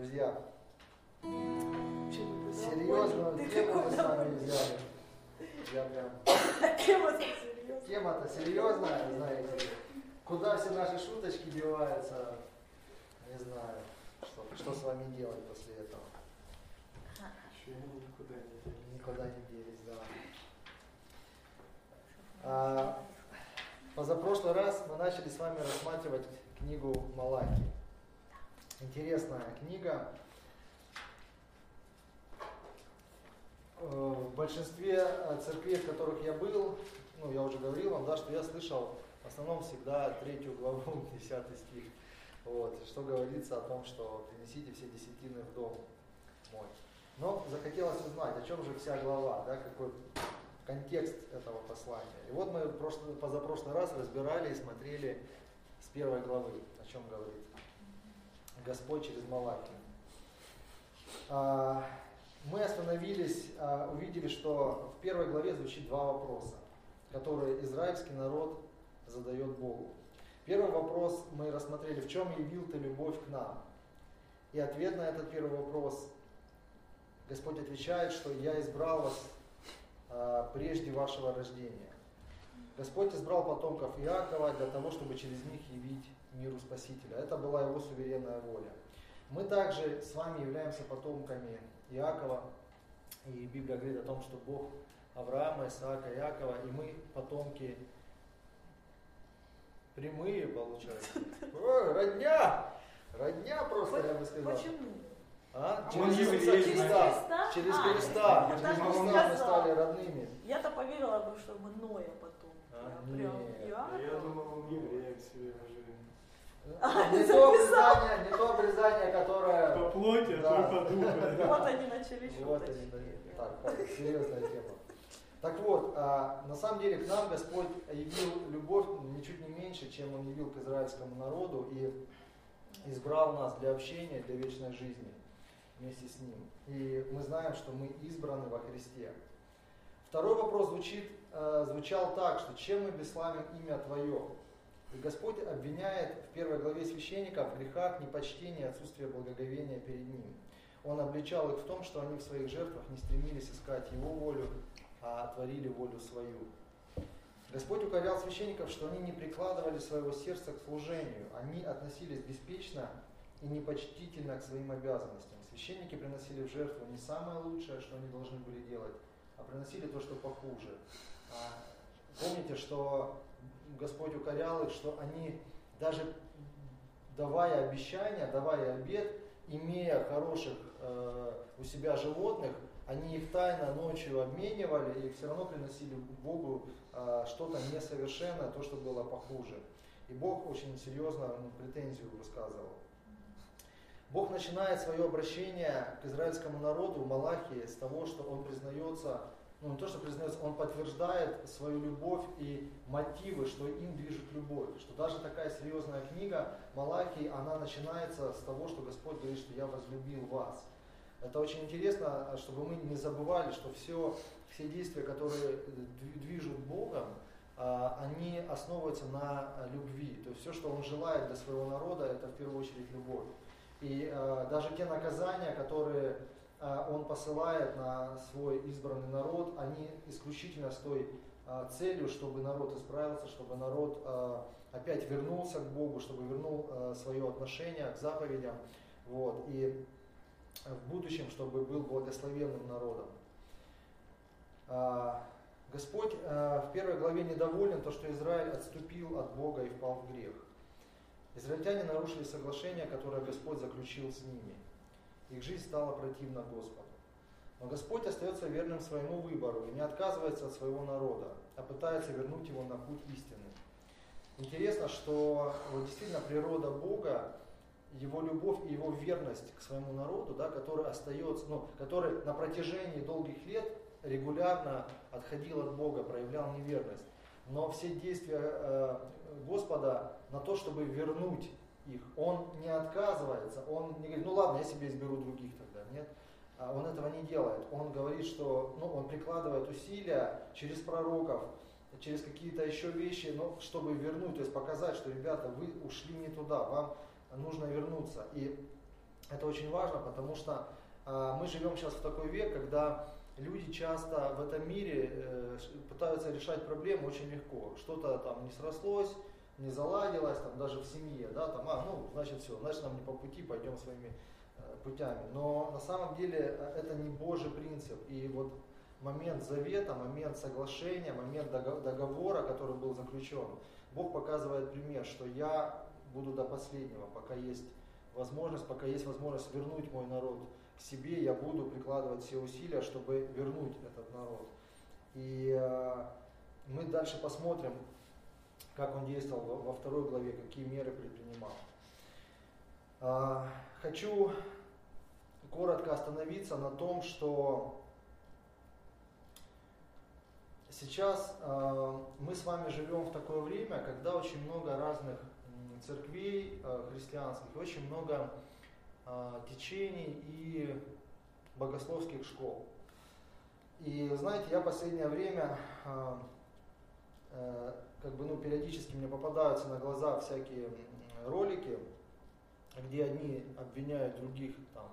Друзья, серьезную тему мы с вами взяли. Я прям... Тема-то серьезная. Знаете. Куда все наши шуточки деваются, не знаю, что, что с вами делать после этого. Еще никуда не делись. Никуда не делись, да. А, позапрошлый раз мы начали с вами рассматривать книгу Малаки. Интересная книга. Э, В большинстве э, церквей, в которых я был, ну, я уже говорил вам, да, что я слышал в основном всегда третью главу, десятый стих. Вот, что говорится о том, что принесите все десятины в дом мой. Но захотелось узнать, о чем же вся глава, да, какой контекст этого послания. И вот мы прошлый, позапрошлый раз разбирали и смотрели с первой главы, о чем говорит Господь через Малаки. А, Мы остановились, а, увидели, что в первой главе звучит два вопроса, которые израильский народ задает Богу. Первый вопрос мы рассмотрели, в чем явил ты любовь к нам? И ответ на этот первый вопрос Господь отвечает, что я избрал вас а, прежде вашего рождения. Господь избрал потомков Иакова для того, чтобы через них явить миру Спасителя. Это была его суверенная воля. Мы также с вами являемся потомками Иакова, и Библия говорит о том, что Бог Авраама, Исаака, Иакова, и мы потомки прямые, получается. О, родня! Родня просто, я бы сказал. Почему? А? А Через Иисуса значит. Христа. Через А, Христа. я Через так и Христа мы стали родными. Я-то поверила бы, что мы Ноя потом. А, прям. А Я думал, он евреем себе уже. Не, то обрезание, не то обрезание, которое... По плоти, Да. а то по духу. Вот они начали Вот они, шуточки. да. так, серьезная тема. Так вот, на самом деле к нам Господь явил любовь ничуть не меньше, чем Он явил к израильскому народу и избрал нас для общения, для вечной жизни вместе с Ним. И мы знаем, что мы избраны во Христе. Второй вопрос звучит, э, звучал так, что чем мы бесславим имя Твое? И Господь обвиняет в первой главе священников в грехах непочтения отсутствия благоговения перед Ним. Он обличал их в том, что они в своих жертвах не стремились искать Его волю, а творили волю свою. Господь укорял священников, что они не прикладывали своего сердца к служению, они относились беспечно и непочтительно к своим обязанностям. Священники приносили в жертву не самое лучшее, что они должны были делать, а приносили то, что похуже. А, Помните, что Господь укорял их, что они даже давая обещания, давая обед, имея хороших э, у себя животных, они их тайно ночью обменивали и все равно приносили Богу э, что-то несовершенное, то, что было похуже. И Бог очень серьезно ну, претензию высказывал. Бог начинает свое обращение к израильскому народу в Малахии с того, что он признается, ну не то, что признается, он подтверждает свою любовь и мотивы, что им движет любовь. Что даже такая серьезная книга Малахии, она начинается с того, что Господь говорит, что я возлюбил вас. Это очень интересно, чтобы мы не забывали, что все, все действия, которые движут Богом, а, они основываются на любви. То есть все, что Он желает для своего народа, это в первую очередь любовь. И э, даже те наказания, которые э, Он посылает на свой избранный народ, они исключительно с той э, целью, чтобы народ исправился, чтобы народ э, опять вернулся к Богу, чтобы вернул э, свое отношение к заповедям. Вот, и в будущем, чтобы был благословенным народом. А, Господь э, в первой главе недоволен то, что Израиль отступил от Бога и впал в грех. Израильтяне нарушили соглашение, которое Господь заключил с ними. Их жизнь стала противна Господу. Но Господь остается верным своему выбору и не отказывается от своего народа, а пытается вернуть его на путь истины. Интересно, что вот действительно природа Бога, его любовь и его верность к своему народу, да, который остается, ну, который на протяжении долгих лет регулярно отходил от Бога, проявлял неверность. Но все действия э, Господа на то, чтобы вернуть их, Он не отказывается, Он не говорит, ну ладно, я себе изберу других тогда, нет. А Он этого не делает. Он говорит, что ну, Он прикладывает усилия через пророков, через какие-то еще вещи, ну, чтобы вернуть, то есть показать, что, ребята, вы ушли не туда, вам нужно вернуться. И это очень важно, потому что э, мы живем сейчас в такой век, когда люди часто в этом мире э, пытаются решать проблемы очень легко. Что-то там не срослось, не заладилось, там даже в семье, да, там, а, ну, значит все, значит нам не по пути, пойдем своими э, путями. Но на самом деле э, это не Божий принцип. И вот момент завета, момент соглашения, момент договора, который был заключен, Бог показывает пример, что я буду до последнего, пока есть возможность, пока есть возможность вернуть мой народ себе, я буду прикладывать все усилия, чтобы вернуть этот народ. И э, мы дальше посмотрим, как он действовал во, во второй главе, какие меры предпринимал. Э, хочу коротко остановиться на том, что сейчас э, мы с вами живем в такое время, когда очень много разных церквей э, христианских, очень много э, течений и богословских школ. И знаете, я последнее время э, э, как бы, ну, периодически мне попадаются на глаза всякие ролики, где одни обвиняют других там,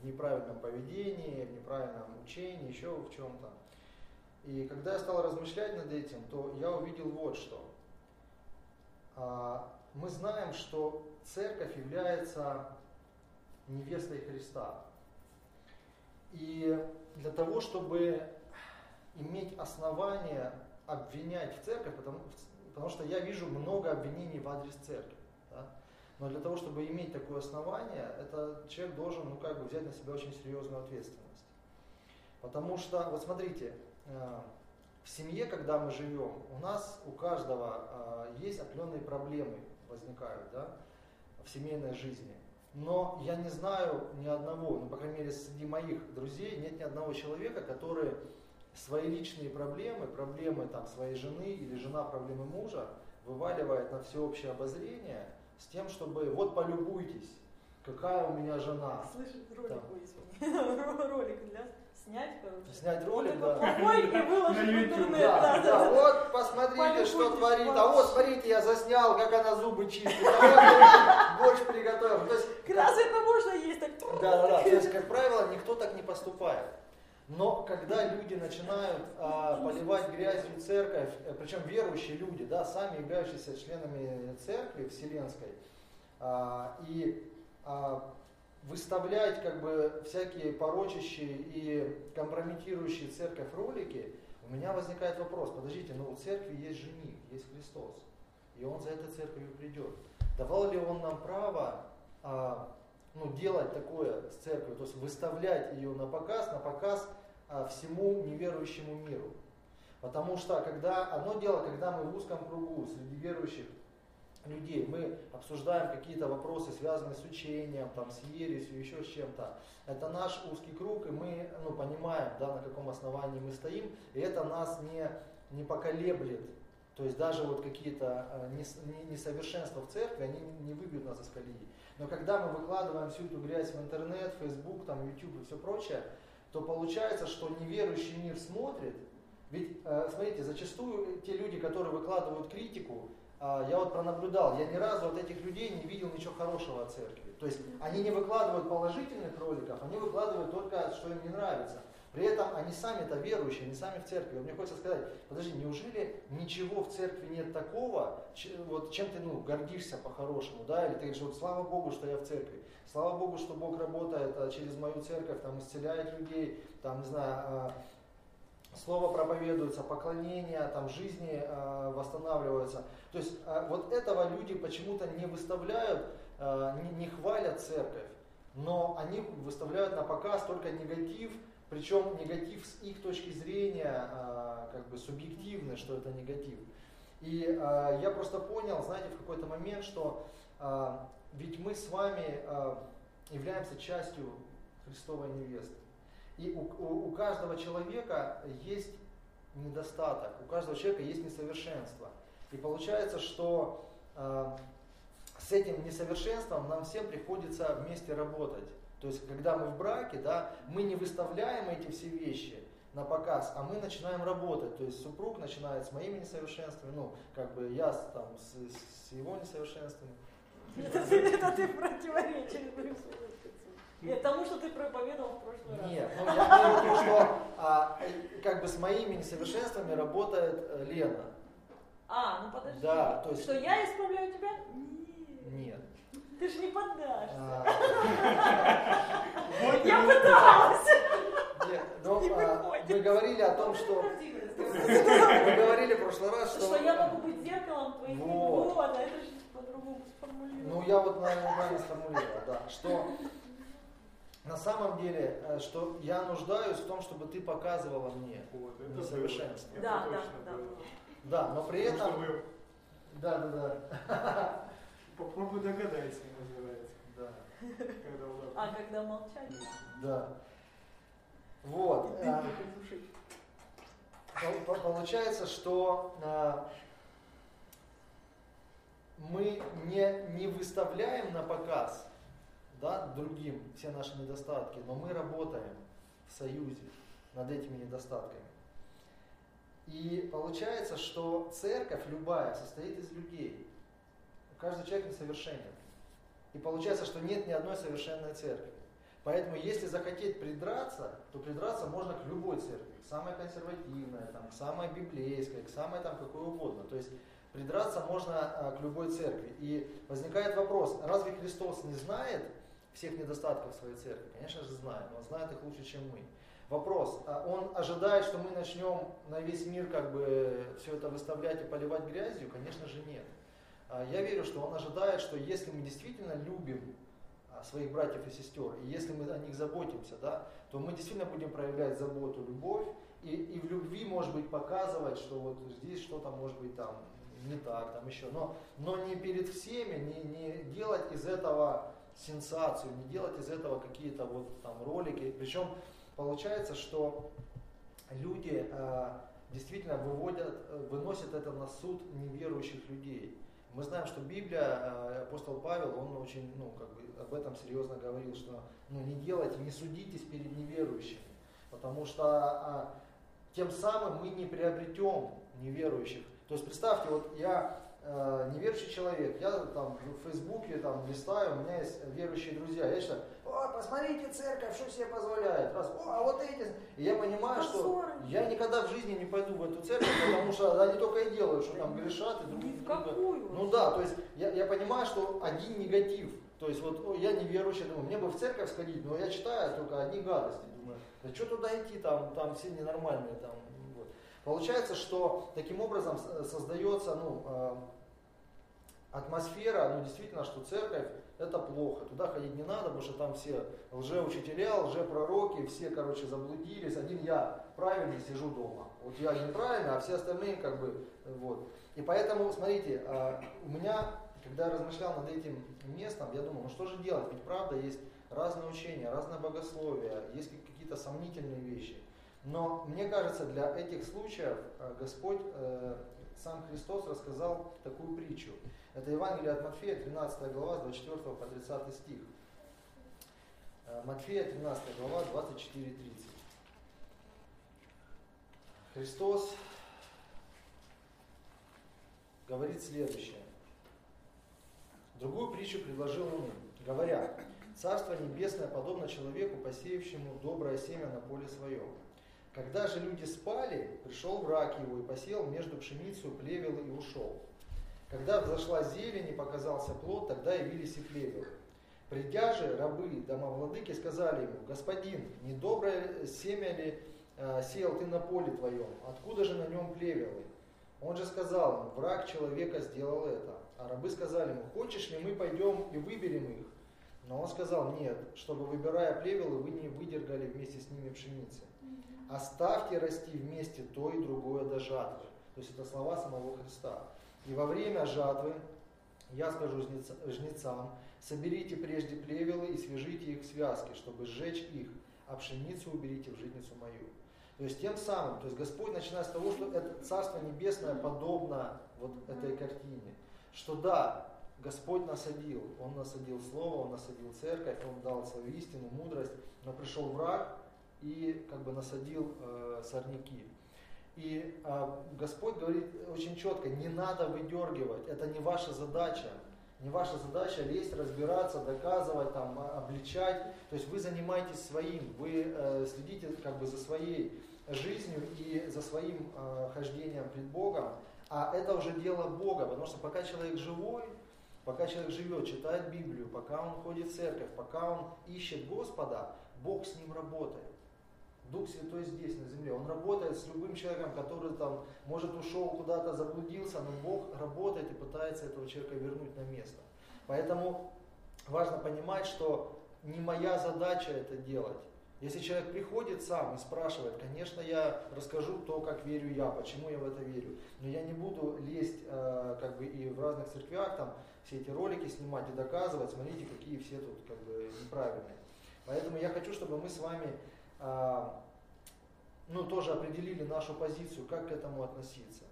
в неправильном поведении, в неправильном учении, еще в чем-то. И когда я стал размышлять над этим, то я увидел вот что. А, мы знаем, что церковь является невестой Христа. И для того, чтобы иметь основания обвинять в церковь, потому, потому что я вижу много обвинений в адрес церкви. Да? Но для того, чтобы иметь такое основание, этот человек должен ну, как бы взять на себя очень серьезную ответственность. Потому что, вот смотрите, Э, в семье, когда мы живем, у нас у каждого э, есть определенные проблемы возникают да, в семейной жизни. Но я не знаю ни одного, ну, по крайней мере, среди моих друзей нет ни одного человека, который свои личные проблемы, проблемы там, своей жены или жена проблемы мужа вываливает на всеобщее обозрение с тем, чтобы вот полюбуйтесь, какая у меня жена. Слышишь, ролик, там. ролик для снять, короче. Снять ролик, да. Плохой и выложить в интернет. Да, вот посмотрите, что творит. А вот смотрите, я заснял, как она зубы чистит. Вот борщ приготовил. То есть, Раз это можно есть, так. Да, да, да. То есть, как правило, никто так не поступает. Но когда люди начинают а, поливать грязью церковь, э, причем верующие люди, да, сами являющиеся членами церкви вселенской, а, и а, выставлять как бы всякие порочащие и компрометирующие церковь ролики, у меня возникает вопрос, подождите, но у церкви есть жених, есть Христос, и он за этой церковью придет. Давал ли он нам право а, ну, делать такое с церковью, то есть выставлять ее на показ, на показ а, всему неверующему миру? Потому что когда одно дело, когда мы в узком кругу среди верующих людей, мы обсуждаем какие-то вопросы, связанные с учением, там, с ересью, еще с чем-то. Это наш узкий круг, и мы ну, понимаем, да, на каком основании мы стоим, и это нас не, не поколеблет. То есть даже вот какие-то э, несовершенства в церкви, они не выбьют нас из колеи. Но когда мы выкладываем всю эту грязь в интернет, Facebook, там, YouTube и все прочее, то получается, что неверующий мир смотрит, ведь, э, смотрите, зачастую те люди, которые выкладывают критику, я вот пронаблюдал, я ни разу от этих людей не видел ничего хорошего от церкви. То есть они не выкладывают положительных роликов, они выкладывают только, что им не нравится. При этом они сами-то верующие, они сами в церкви. мне хочется сказать, подожди, неужели ничего в церкви нет такого, вот чем ты ну, гордишься по-хорошему, да, или ты говоришь, вот слава Богу, что я в церкви, слава Богу, что Бог работает а, через мою церковь, там исцеляет людей, там, не знаю, а, слово проповедуется, поклонение, там жизни э, восстанавливаются. То есть э, вот этого люди почему-то не выставляют, э, не, не хвалят церковь, но они выставляют на показ только негатив, причем негатив с их точки зрения, э, как бы субъективный, что это негатив. И э, я просто понял, знаете, в какой-то момент, что э, ведь мы с вами э, являемся частью Христовой невесты. И у, у, у каждого человека есть недостаток, у каждого человека есть несовершенство. И получается, что э, с этим несовершенством нам всем приходится вместе работать. То есть, когда мы в браке, да, мы не выставляем эти все вещи на показ, а мы начинаем работать. То есть супруг начинает с моими несовершенствами, ну, как бы я там с, с его несовершенствами. Это, это ты противоречишь Нет, тому, что ты проповедовал в прошлый раз. Нет, ну я имею в виду, что а, э, как бы с моими несовершенствами работает э, Лена. А, ну подожди. Да, то есть- Что я исправляю тебя? Нет. Нет. Ты же не поддашься. А, Я пыталась. а, мы говорили о том, что мы говорили в прошлый раз, Что, что я могу быть зеркалом твоих Вот. А это же по-другому сформулировано. Ну, я вот, наверное, сформулировал, да, что на самом деле, э, что я нуждаюсь в том, чтобы ты показывала мне Вот, это несовершенство. было. Да, Это да, точно да. было. Да, но при Потому этом... вы Да, да, да. попробуй догадайся, называется. Да, Когда у нас- А когда молчать? да. Вот. пол- Получается, что э, мы не, не выставляем на показ да, другим все наши недостатки, но мы работаем в союзе над этими недостатками. И получается, что церковь любая состоит из людей. Каждый человек несовершенен. И получается, что нет ни одной совершенной церкви. Поэтому, если захотеть придраться, то придраться можно к любой церкви, к самой консервативной, там, к самой библейской, к самой там какой угодно. То есть придраться можно а, к любой церкви. И возникает вопрос, разве Христос не знает всех недостатков своей церкви? Конечно же знает, он знает их лучше, чем мы. Вопрос, а он ожидает, что мы начнем на весь мир как бы все это выставлять и поливать грязью? Конечно же нет. А Я верю, что он ожидает, что если мы действительно любим а, своих братьев и сестер, и если мы о них заботимся, да, то мы действительно будем проявлять заботу, любовь, и, и в любви, может быть, показывать, что вот здесь что-то может быть там не так, там еще, но, но не перед всеми, не, не делать из этого сенсацию, не делать из этого какие-то вот там ролики, причем получается, что люди э, действительно выводят, э, выносят это на суд неверующих людей. Мы знаем, что Библия, э, апостол Павел, он очень, ну, как бы об этом серьезно говорил, что ну, не делайте, не судитесь перед неверующими, потому что а, тем самым мы не приобретем неверующих. То есть представьте, вот я э, неверующий человек, я там в Фейсбуке там листаю, у меня есть верующие друзья, я считаю, о, посмотрите церковь, что себе позволяет, раз, о, а вот эти, и я понимаю, что я никогда в жизни не пойду в эту церковь, потому что они только и делают, что там грешат и друг Ни в какую. ну да, то есть я, я понимаю, что один негатив. То есть вот о, я неверующий, думаю, мне бы в церковь сходить, но я читаю только одни гадости. Думаю, да что туда идти, там, там все ненормальные. Там. Получается, что таким образом с- создается ну, э, атмосфера, ну действительно, что церковь это плохо. Туда ходить не надо, потому что там все лжеучителя, лжепророки, все, короче, заблудились. Один я правильный сижу дома. Вот я неправильно, а все остальные как бы вот. И поэтому, смотрите, у меня, когда я размышлял над этим местом, я думал, ну что же делать? Ведь правда есть разные учения, разное богословие, есть как- какие-то сомнительные вещи. Но мне кажется, для этих случаев э, Господь, э, сам Христос рассказал такую притчу. Это Евангелие от Матфея, 13 глава, с 24 по 30 стих. Э, Матфея, 13 глава, 24-30. Христос говорит следующее. Другую притчу предложил он говоря, «Царство небесное подобно человеку, посеявшему доброе семя на поле своем. Когда же люди спали, пришел враг его и посеял между пшеницу плевел и ушел. Когда взошла зелень и показался плод, тогда явились и плевелы. Придя же, рабы домовладыки сказали ему, «Господин, недоброе семя ли э, сеял ты на поле твоем? Откуда же на нем плевелы?» Он же сказал им, враг человека сделал это. А рабы сказали ему, хочешь ли мы пойдем и выберем их? Но он сказал, нет, чтобы выбирая плевелы, вы не выдергали вместе с ними пшеницы. Оставьте расти вместе то и другое до жатвы. То есть это слова самого Христа. И во время жатвы я скажу жнеца- жнецам, соберите прежде плевелы и свяжите их в связки, чтобы сжечь их, а пшеницу уберите в житницу мою. То есть тем самым, то есть Господь начинает с того, что это Царство Небесное подобно вот этой картине. Что да, Господь насадил, Он насадил Слово, Он насадил Церковь, Он дал свою истину, мудрость, но пришел враг и как бы насадил э, сорняки. И а, Господь говорит очень четко, не надо выдергивать, это не ваша задача. Не ваша задача лезть, разбираться, доказывать, там, обличать. То есть вы занимаетесь своим, вы э, следите как бы за своей жизнью и за своим э, хождением пред Богом. А это уже дело Бога, потому что пока человек живой, пока человек живет, читает Библию, пока он ходит в церковь, пока он ищет Господа, Бог с ним работает. Дух Святой здесь, на земле. Он работает с любым человеком, который там, может, ушел куда-то, заблудился, но Бог работает и пытается этого человека вернуть на место. Поэтому важно понимать, что не моя задача это делать. Если человек приходит сам и спрашивает, конечно, я расскажу то, как верю я, почему я в это верю. Но я не буду лезть э, как бы и в разных церквях там все эти ролики снимать и доказывать, смотрите, какие все тут как бы неправильные. Поэтому я хочу, чтобы мы с вами ну, тоже определили нашу позицию, как к этому относиться.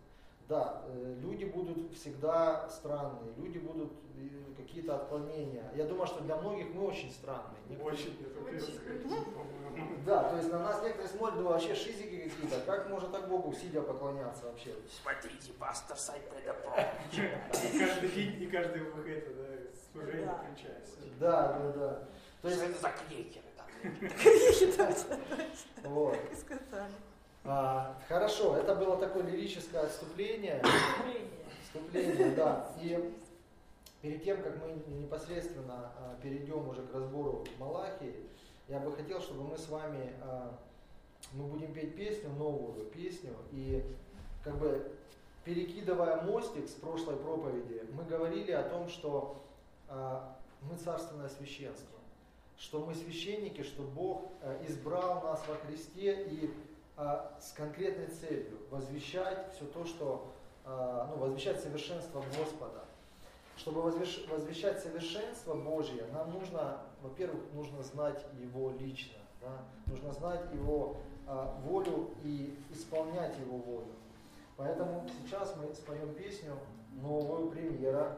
Да, э, люди будут всегда странные, люди будут э, какие-то отклонения. Я думаю, что для многих мы очень странные. Некоторые... Очень, это Да, то есть на нас некоторые смотрят, думают, вообще шизики какие-то. Как можно так Богу сидя поклоняться вообще? Смотрите, пастор Сайпеда Каждый день и каждый выход, да, служение включается. Да, да, да. То есть это за клейкеры. А, хорошо, это было такое лирическое отступление. Вступление, да. И перед тем, как мы непосредственно а, перейдем уже к разбору Малахии, я бы хотел, чтобы мы с вами, а, мы будем петь песню, новую песню, и как бы перекидывая мостик с прошлой проповеди, мы говорили о том, что мы царственное священство что мы священники, что Бог э, избрал нас во Христе и э, с конкретной целью возвещать все то, что, э, ну, возвещать совершенство Господа. Чтобы возвещать совершенство Божье, нам нужно, во-первых, нужно знать Его лично, да? нужно знать Его волю и исполнять Его волю. Поэтому сейчас мы споем песню «Новую премьера»